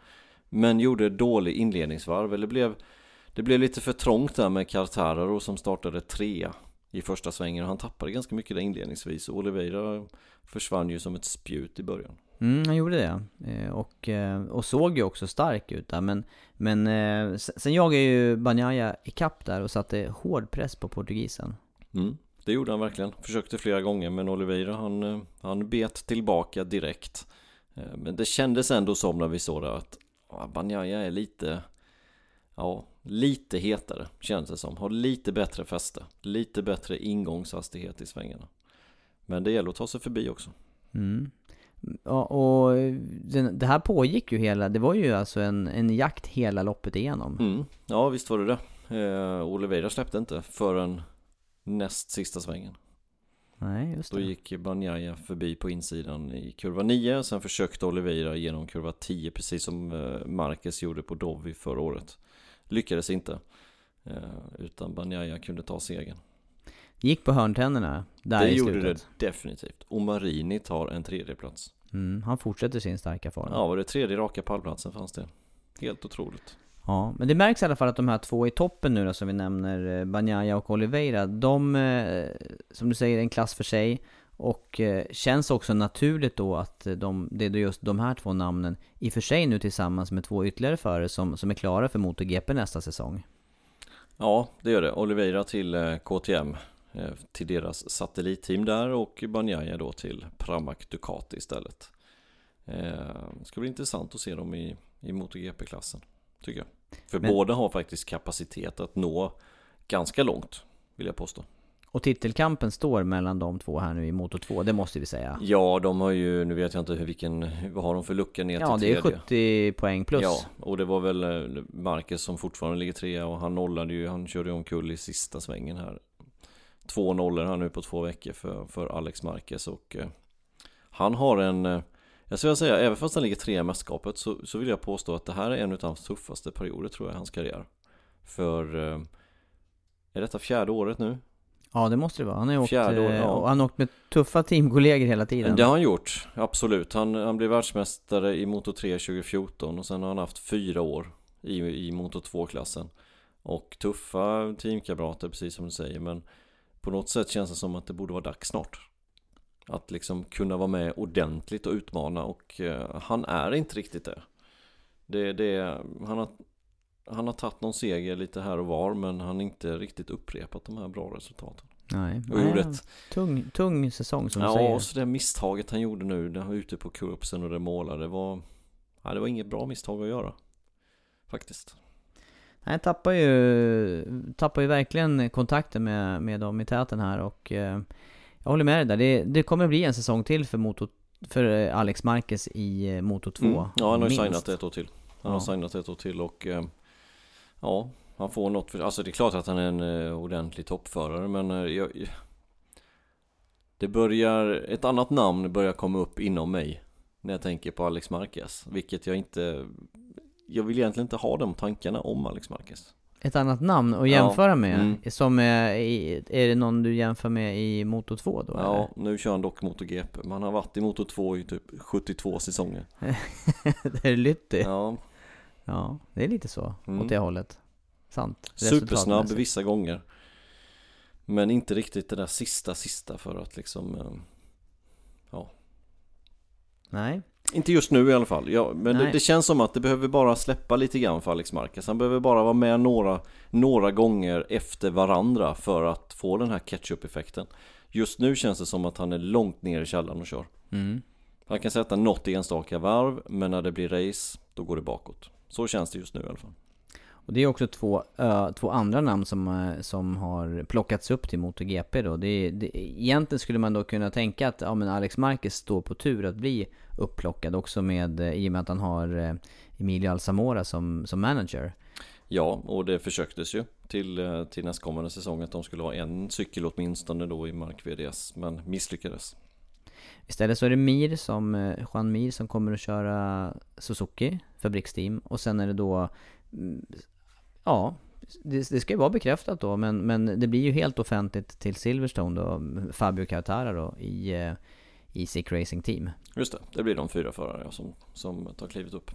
Men gjorde dålig inledningsvarv, eller blev det blev lite för trångt där med Cartararo som startade trea i första svängen han tappade ganska mycket där inledningsvis och Oliveira försvann ju som ett spjut i början. Mm, han gjorde det. Eh, och, eh, och såg ju också stark ut där. Men, men sen sen jagade ju Banjaya ikapp där och satte hård press på portugisen. Mm, det gjorde han verkligen. Försökte flera gånger men Oliveira han, eh, han bet tillbaka direkt. Eh, Men det kändes ändå som när vi såg det att ja, Banjaya är lite Ja, lite hetare känns det som. Har lite bättre fäste. Lite bättre ingångshastighet i svängarna. Men det gäller att ta sig förbi också. Mm. Ja, och den, det här pågick ju hela, det var ju alltså en, en jakt hela loppet igenom. Mm. Ja, visst var det det. Eh, Oliveira släppte inte förrän näst sista svängen. Nej, just Då det. gick Banjaya förbi på insidan i kurva 9 Sen försökte Oliveira genom kurva 10 precis som eh, Marquez gjorde på Dovi förra året Lyckades inte eh, Utan Banjaya kunde ta segern Gick på hörntänderna där Det i gjorde slutet. det definitivt Och Marini tar en tredje plats Mm, han fortsätter sin starka form. Ja, var det tredje raka pallplatsen fanns det Helt otroligt Ja, men det märks i alla fall att de här två i toppen nu då, som vi nämner, eh, Banjaya och Oliveira, de, eh, som du säger, är en klass för sig. Och eh, känns också naturligt då att de, det är just de här två namnen, i och för sig nu tillsammans med två ytterligare förare som, som är klara för MotoGP nästa säsong. Ja, det gör det. Oliveira till KTM Till deras satellitteam där och Banjaya då till Pramac Ducati istället Det ska bli intressant att se dem i, i MotoGP-klassen Tycker jag för Men- båda har faktiskt kapacitet att nå ganska långt Vill jag påstå Och titelkampen står mellan de två här nu i Moto 2, det måste vi säga. Ja, de har ju, nu vet jag inte hur vilken, vad har de för lucka ner Ja, till det är tredje? 70 poäng plus. Ja, och det var väl eh, Marcus som fortfarande ligger trea och han nollade ju, han körde ju omkull i sista svängen här Två nollor här nu på två veckor för, för Alex Marquez och eh, Han har en eh, Jag skulle säga, även fast han ligger trea i mästerskapet så, så vill jag påstå att det här är en av hans tuffaste perioder tror jag i hans karriär För eh, Är detta fjärde året nu? Ja, det måste det vara. Han har ju åkt, år, eh, ja. han har åkt med tuffa teamkollegor hela tiden. Det har han gjort, absolut. Han, han blev världsmästare i Moto 3 2014 och sen har han haft fyra år i, i Moto 2-klassen. Och tuffa teamkamrater, precis som du säger, men på något sätt känns det som att det borde vara dags snart. Att liksom kunna vara med ordentligt och utmana och eh, han är inte riktigt det. det, det han, har, han har tagit någon seger lite här och var men han har inte riktigt upprepat de här bra resultaten. Nej, Och gjorde Nej, ett tung, tung säsong som du Ja, säger. och så det misstaget han gjorde nu, det var ute på kurpsen och det målade, det var... Ja, det var inget bra misstag att göra. Faktiskt. Han tappar ju, tappar ju verkligen kontakten med, med dem i täten här och eh, jag håller med dig där. Det, det kommer bli en säsong till för, moto, för eh, Alex Marquez i eh, Moto 2. Mm. Ja, han har ju signat ett år till. Han har Ja. signat ett år till och... Eh, ja, han får något för... Alltså det är klart att han är en ordentlig toppförare men jag... Det börjar... Ett annat namn börjar komma upp inom mig. När jag tänker på Alex Marquez. Vilket jag inte... Jag vill egentligen inte ha de tankarna om Alex Marquez. Ett annat namn att Ja. jämföra med, Mm. som är, i, är det någon du jämför med i Moto 2 då Ja, nu kör han dock MotoGP. Man har varit i Moto 2 i typ 72 säsonger. eller? det är Lytti. Ja. Ja, det är lite så, Mm. åt det hållet. Sant. supersnabb vissa gånger. Men inte riktigt det där sista, sista för att liksom... eh, Nej. Inte just nu i alla fall. Ja, men det, det känns som att det behöver bara släppa lite grann för Alex Marquez. Han behöver bara vara med några, några gånger efter varandra för att få den här ketchup-effekten. Just nu känns det som att han är långt ner i källaren och kör. Mm. Han kan sätta något enstaka varv, men när det blir race, då går det bakåt. Så känns det just nu i alla fall. Och det är också två, ö, två andra namn som, som har plockats upp till MotoGP då. Det, det, egentligen skulle man då kunna tänka att ja, men Alex Marquez står på tur att bli upplockad också med, eh, i och med att han har eh, Emilio Alzamora som, som manager. Ja, och det försöktes ju till, eh, till nästkommande säsong att de skulle ha en cykel åtminstone då i Mark VDS, men misslyckades. Istället så är det Mir som, Juan Mir som kommer att köra Suzuki, fabriksteam. Och sen är det då, mm, ja, det, det ska ju vara bekräftat då, men, men det blir ju helt offentligt till Silverstone då, Fabio Cartara då, i, eh, i Sick Racing Team. Just det, det blir de fyra förare som, som tar klivet upp.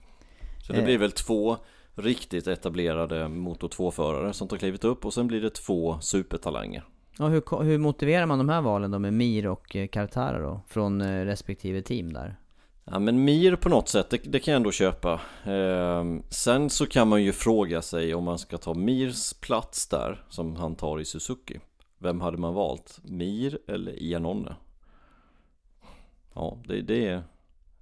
Så det Eh. blir väl två riktigt etablerade Moto 2-förare som tar klivet upp och sen blir det två supertalanger. Ja, hur, hur motiverar man de här valen då med Mir och eh, Cartara då, från eh, respektive team där? Ja men Mir på något sätt, det, det kan jag ändå köpa. eh, sen så kan man ju fråga sig om man ska ta Mirs plats där, som han tar i Suzuki. Vem hade man valt? Mir eller Ianone? Ja, det, det, är,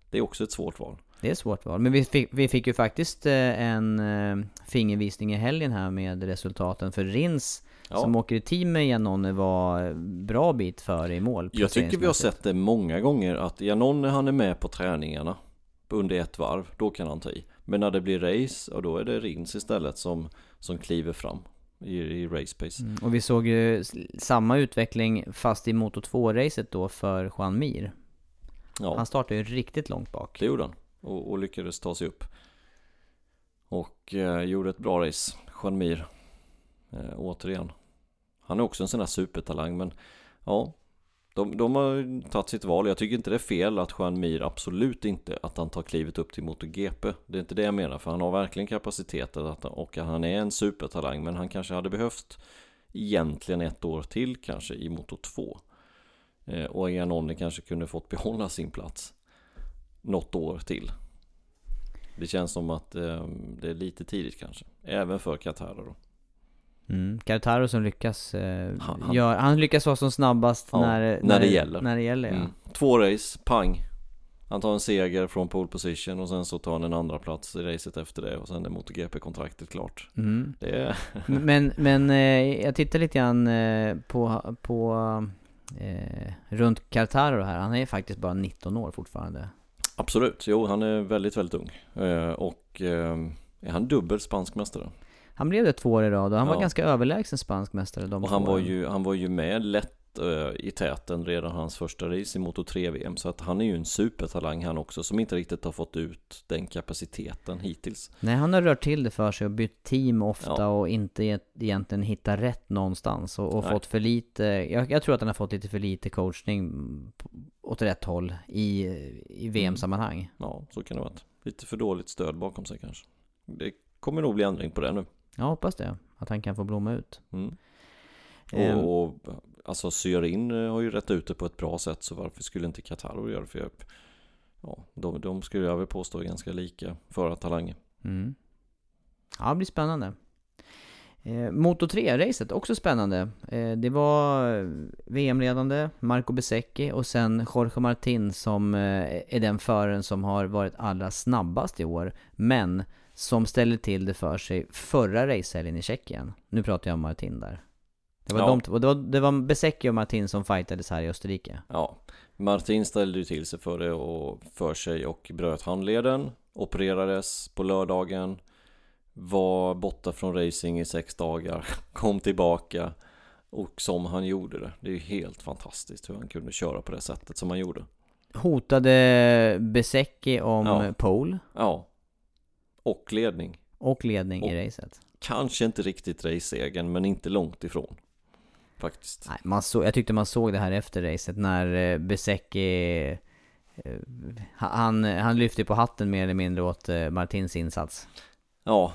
det är också ett svårt val. Det är ett svårt val, men vi fick, vi fick ju faktiskt eh, en eh, fingervisning i helgen här med resultaten för Rins Ja. som åker i team med Janone var bra bit före i mål Jag tycker vi har sett det många gånger att Iannone han är med på träningarna under ett varv, då kan han ta i. Men när det blir race, och då är det Rins istället som, som kliver fram. i, i race pace. Mm. Och vi såg ju samma utveckling fast i Moto 2-racet då för Juan Mir. Ja, Han startade ju riktigt långt bak. det gjorde han. Och, och lyckades ta sig upp. Och eh, gjorde ett bra race, Juan Mir. Eh, återigen. Han är också en sån där supertalang men ja. De, de har tagit sitt val. Jag tycker inte det är fel att Juan Mir absolut inte att han tar klivet upp till MotoGP. Det är inte det jag menar för han har verkligen kapaciteten att, och han är en supertalang men han kanske hade behövt egentligen ett år till kanske i Moto 2. Eh, och Janone kanske kunde fått behålla sin plats något år till. Det känns som att eh, det är lite tidigt kanske. Även för Qatar då. Mm. Quartaro som lyckas, eh, Han- han- gör, han lyckas vara som snabbast Ja, när, när det gäller. När det gäller ja. Mm. Två race, pang. Han tar en seger från pole position och sen så tar han en andra plats i racet efter det och sen är MotoGP-kontraktet klart. Mm. Är... Men, men eh, jag tittar lite grann eh, på, på eh, runt Quartaro här. Han är faktiskt bara 19 år fortfarande. Absolut, jo han är väldigt, väldigt ung. Eh, och eh, är han dubbel spansk mästare? Han blev det två år i rad och han var Ja. ganska överlägsen spansk mästare de Och han var åren. ju, han var ju med lätt eh, i täten redan hans första race i Moto 3-VM. Så att han är ju en supertalang han också som inte riktigt har fått ut den kapaciteten hittills. Nej, han har rört till det för sig och bytt team ofta Ja. och inte e- egentligen hittat rätt någonstans och, och fått för lite, jag, jag tror att han har fått lite för lite coachning åt rätt håll i, i VM-sammanhang. Ja, så kan det vara. Lite för dåligt stöd bakom sig kanske. Det kommer nog bli ändring på det nu. Jag hoppas det, att han kan få blomma ut. Mm. Ehm. Och, och alltså Syrin eh, har ju rätt ut det på ett bra sätt så varför skulle inte Qatar göra det? För jag, ja, de, de skulle jag väl påstå är ganska lika för talanger. Mm. Ja, det blir spännande. Eh, Moto 3-racet, också spännande. Eh, det var eh, VM-ledande, Marco Bezzecchi och sen Jorge Martin som eh, är den föraren som har varit allra snabbast i år. Men som ställde till det för sig förra racehelgen i Tjeckien. Nu pratar jag om Martin där. Det var, Ja. de, det var, det var Bezzecchi och Martin som fightades här i Österrike. Ja, Martin ställde ju till sig för det och för sig och bröt handleden. Opererades på lördagen. Var borta från racing i sex dagar. Kom tillbaka. Och som han gjorde det. Det är ju helt fantastiskt hur han kunde köra på det sättet som han gjorde. Hotade Bezzecchi om Ja. pole Ja. Och ledning. och ledning i Och- racet. Kanske inte riktigt racesegern men inte långt ifrån. Faktiskt. Nej, man så, jag tyckte man såg det här efter racet när eh, Bezzecchi eh, han, han lyfte på hatten mer eller mindre åt eh, Martins insats. Ja,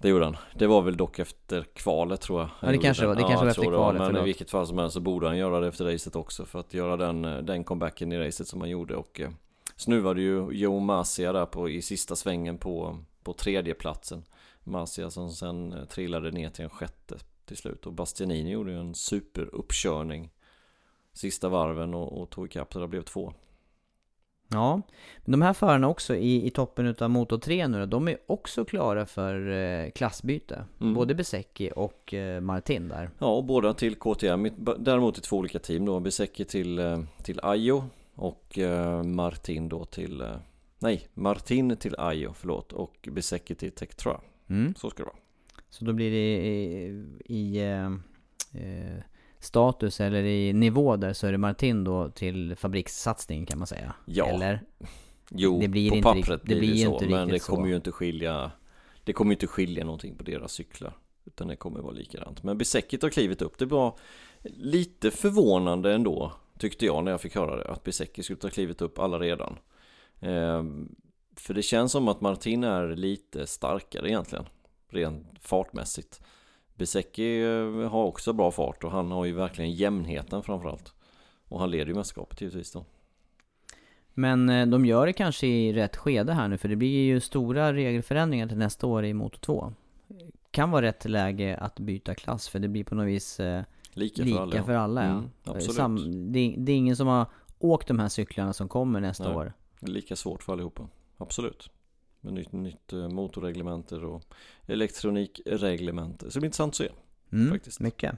det gjorde han. Det var väl dock efter kvalet tror jag. Ja, det kanske gjorde var- det kanske var efter kvalet, Men i förlåt. vilket fall som helst så borde han göra det efter racet också. För att göra den, den comebacken i racet som han gjorde. Och eh, snuvade ju Joe Masia där på, i sista svängen på, på tredje platsen. Masia som sen eh, trillade ner till en sjätte till slut. Och Bastianini gjorde ju en superuppkörning sista varven och, och tog ikapp så det blev två. Ja, men de här förarna också i, i toppen utav Moto 3 nu de är också klara för eh, klassbyte. Mm. Både Bezzecchi och eh, Martin där. Ja, och båda till KTM. Däremot i två olika team då. Bezzecchi till, eh, till Ajo och eh, Martin då till... Nej, Martin till Ajo, förlåt. Och Bezzecchi till Tektra. Mm. Så ska det vara. Så då blir det i, i eh, status eller i nivå där så är det Martin då till fabrikssatsning kan man säga. Ja, Eller? Jo, Det blir på inte pappret det blir det, blir ju så. men det kommer så. ju inte skilja... Det kommer ju inte skilja någonting på deras cyklar. Utan det kommer vara likadant. Men Bezzecchi har klivit upp. Det var lite förvånande ändå. Tyckte jag när jag fick höra det. Att Bezzecchi skulle ta klivit upp alla redan. Ehm, för det känns som att Martin är lite starkare egentligen. Rent fartmässigt. Bezzecchi eh, har också bra fart och han har ju verkligen jämnheten framförallt. Och han leder ju mästerskapet givetvis då. Men eh, de gör det kanske i rätt skede här nu för det blir ju stora regelförändringar till nästa år i Moto 2. Kan vara rätt läge att byta klass för det blir på något vis eh, Lika, lika för alla. för alla. ja. Mm, absolut. Sam, det, det är ingen som har åkt de här cyklarna som kommer nästa Nej. år. Lika svårt för allihopa. Absolut. Med nytt, nytt eh, motorreglementer och elektronikreglementer. Så det blir intressant att se. Mm, Faktiskt. Mycket.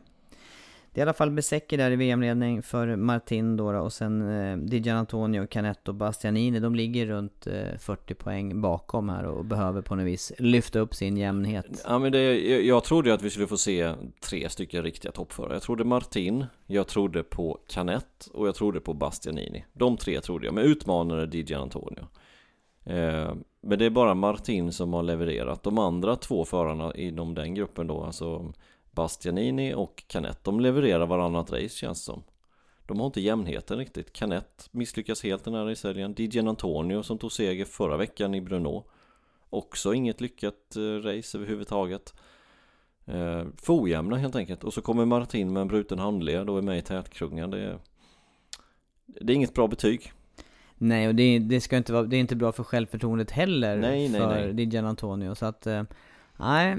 Det är i alla fall Besäcker där i VM-ledning för Martin då, då och sen eh, Dijan Antonio, Canetto och Bastianini. De ligger runt eh, 40 poäng bakom här och behöver på något vis lyfta upp sin jämnhet. Ja men det, jag, jag trodde ju att vi skulle få se tre stycken riktiga toppförare. Jag trodde Martin, jag trodde på Canet och jag trodde på Bastianini. De tre trodde jag, men utmanare Dijan Antonio. Eh, men det är bara Martin som har levererat. De andra två förarna inom den gruppen då, alltså Bastianini och Canet, de levererar varannat race känns som. De har inte jämnheten riktigt. Canet misslyckas helt den här racehelgen. Dijan Antonio som tog seger förra veckan i Brno. Också inget lyckat eh, race överhuvudtaget. Eh, för ojämna helt enkelt. Och så kommer Martin med en bruten handled och är med i tätkrungan. Det är, det är inget bra betyg. Nej, och det, det, ska inte vara, det är inte bra för självförtroendet heller Nej, nej, för nej. Dijan Antonio. Så att, eh, nej,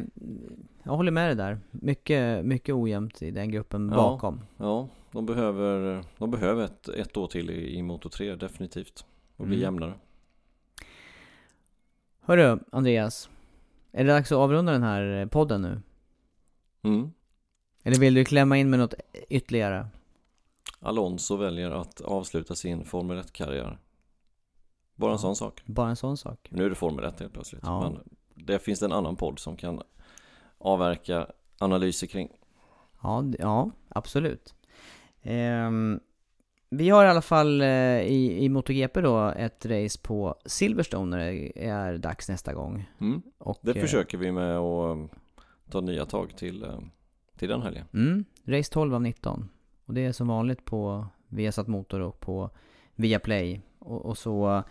jag håller med dig där. Mycket, mycket ojämnt i den gruppen Ja. bakom. Ja, de behöver, de behöver ett, ett år till i, i Moto 3 definitivt. Och bli Mm. jämnare. Hörru, Andreas. Är det dags att avrunda den här eh, podden nu? Mm. Eller vill du klämma in med något ytterligare? Alonso väljer att avsluta sin Formel 1-karriär. Bara en sån sak. Bara en sån sak. Nu är det Formel 1 helt plötsligt. Ja. Men det finns en annan podd som kan avverka analyser kring. Ja, ja absolut. Ehm, vi har i alla fall eh, i, i MotoGP då ett race på Silverstone när det är dags nästa gång. Mm. Och, Det eh, försöker vi med att eh, ta nya tag till, eh, till den helgen. Mm, race 12 av 19. Och det är som vanligt på Viasat Motor och på Viaplay. Och, och så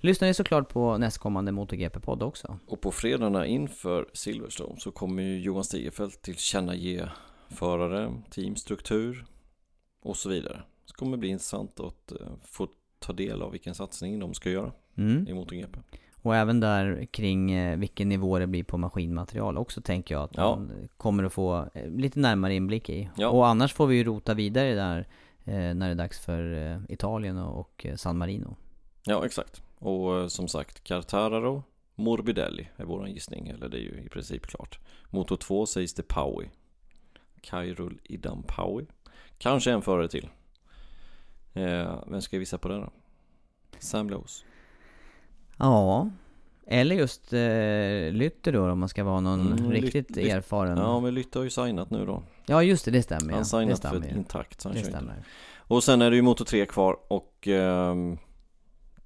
lyssnar ni såklart på nästkommande MotoGP-podd också. Och på fredagarna inför Silverstone så kommer ju Johan Stigerfeldt tillkännage förare, teamstruktur och så vidare. Så kommer det bli intressant att eh, få ta del av vilken satsning de ska göra Mm. i MotoGP. Och även där kring eh, vilken nivå det blir på maskinmaterial också tänker jag att Ja. man kommer att få eh, lite närmare inblick i. Ja. Och annars får vi ju rota vidare där när det är dags för Italien och, San Marino. Ja, exakt. Och eh, som sagt, Cartararo, Morbidelli är våran gissning, eller det är ju i princip klart. Motor 2 sägs det Paui. Kairul Idam Paui. Kanske en förare till. Eh, vem ska jag visa på det då? Sam Lowes. Ja, eller just eh, Lytter då om man ska vara någon Mm, riktigt Lyt- erfaren. Ja, men Lytte har ju signat nu då. Ja just det, det stämmer Han ja. har Det signat för stämmer. ett intakt, så han Det kör inte. stämmer. Och sen är det ju Motor 3 kvar och ehm,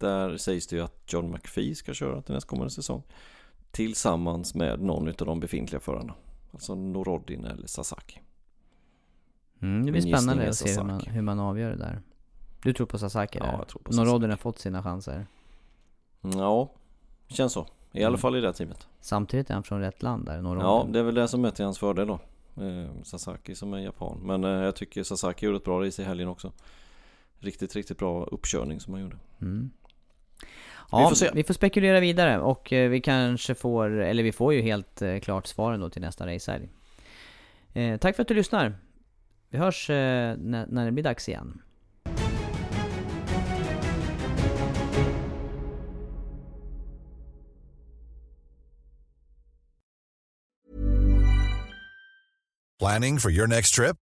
där sägs det ju att John McPhee ska köra till nästkommande säsong. Tillsammans med någon utav de befintliga förarna. Alltså Norodin eller Sasaki. Mm, det blir Min spännande att se hur man, hur man avgör det där. Du tror på Sasaki Ja, där? jag tror på Sasaki. har fått sina chanser. Ja, känns så. I alla Mm. fall i det här teamet. Samtidigt är han från rätt land där, Norrodden. Ja, det är väl det som är till hans fördel då. Eh, Sasaki som är japan. Men eh, jag tycker Sasaki gjorde ett bra race i helgen också. Riktigt, riktigt bra uppkörning som han gjorde. Mm. Ja, får se. vi får spekulera vidare och eh, vi kanske får, eller vi får ju helt eh, klart svaren då till nästa racehelg. Eh, tack för att du lyssnar. Vi hörs eh, när, när det blir dags igen. Planning for your next trip?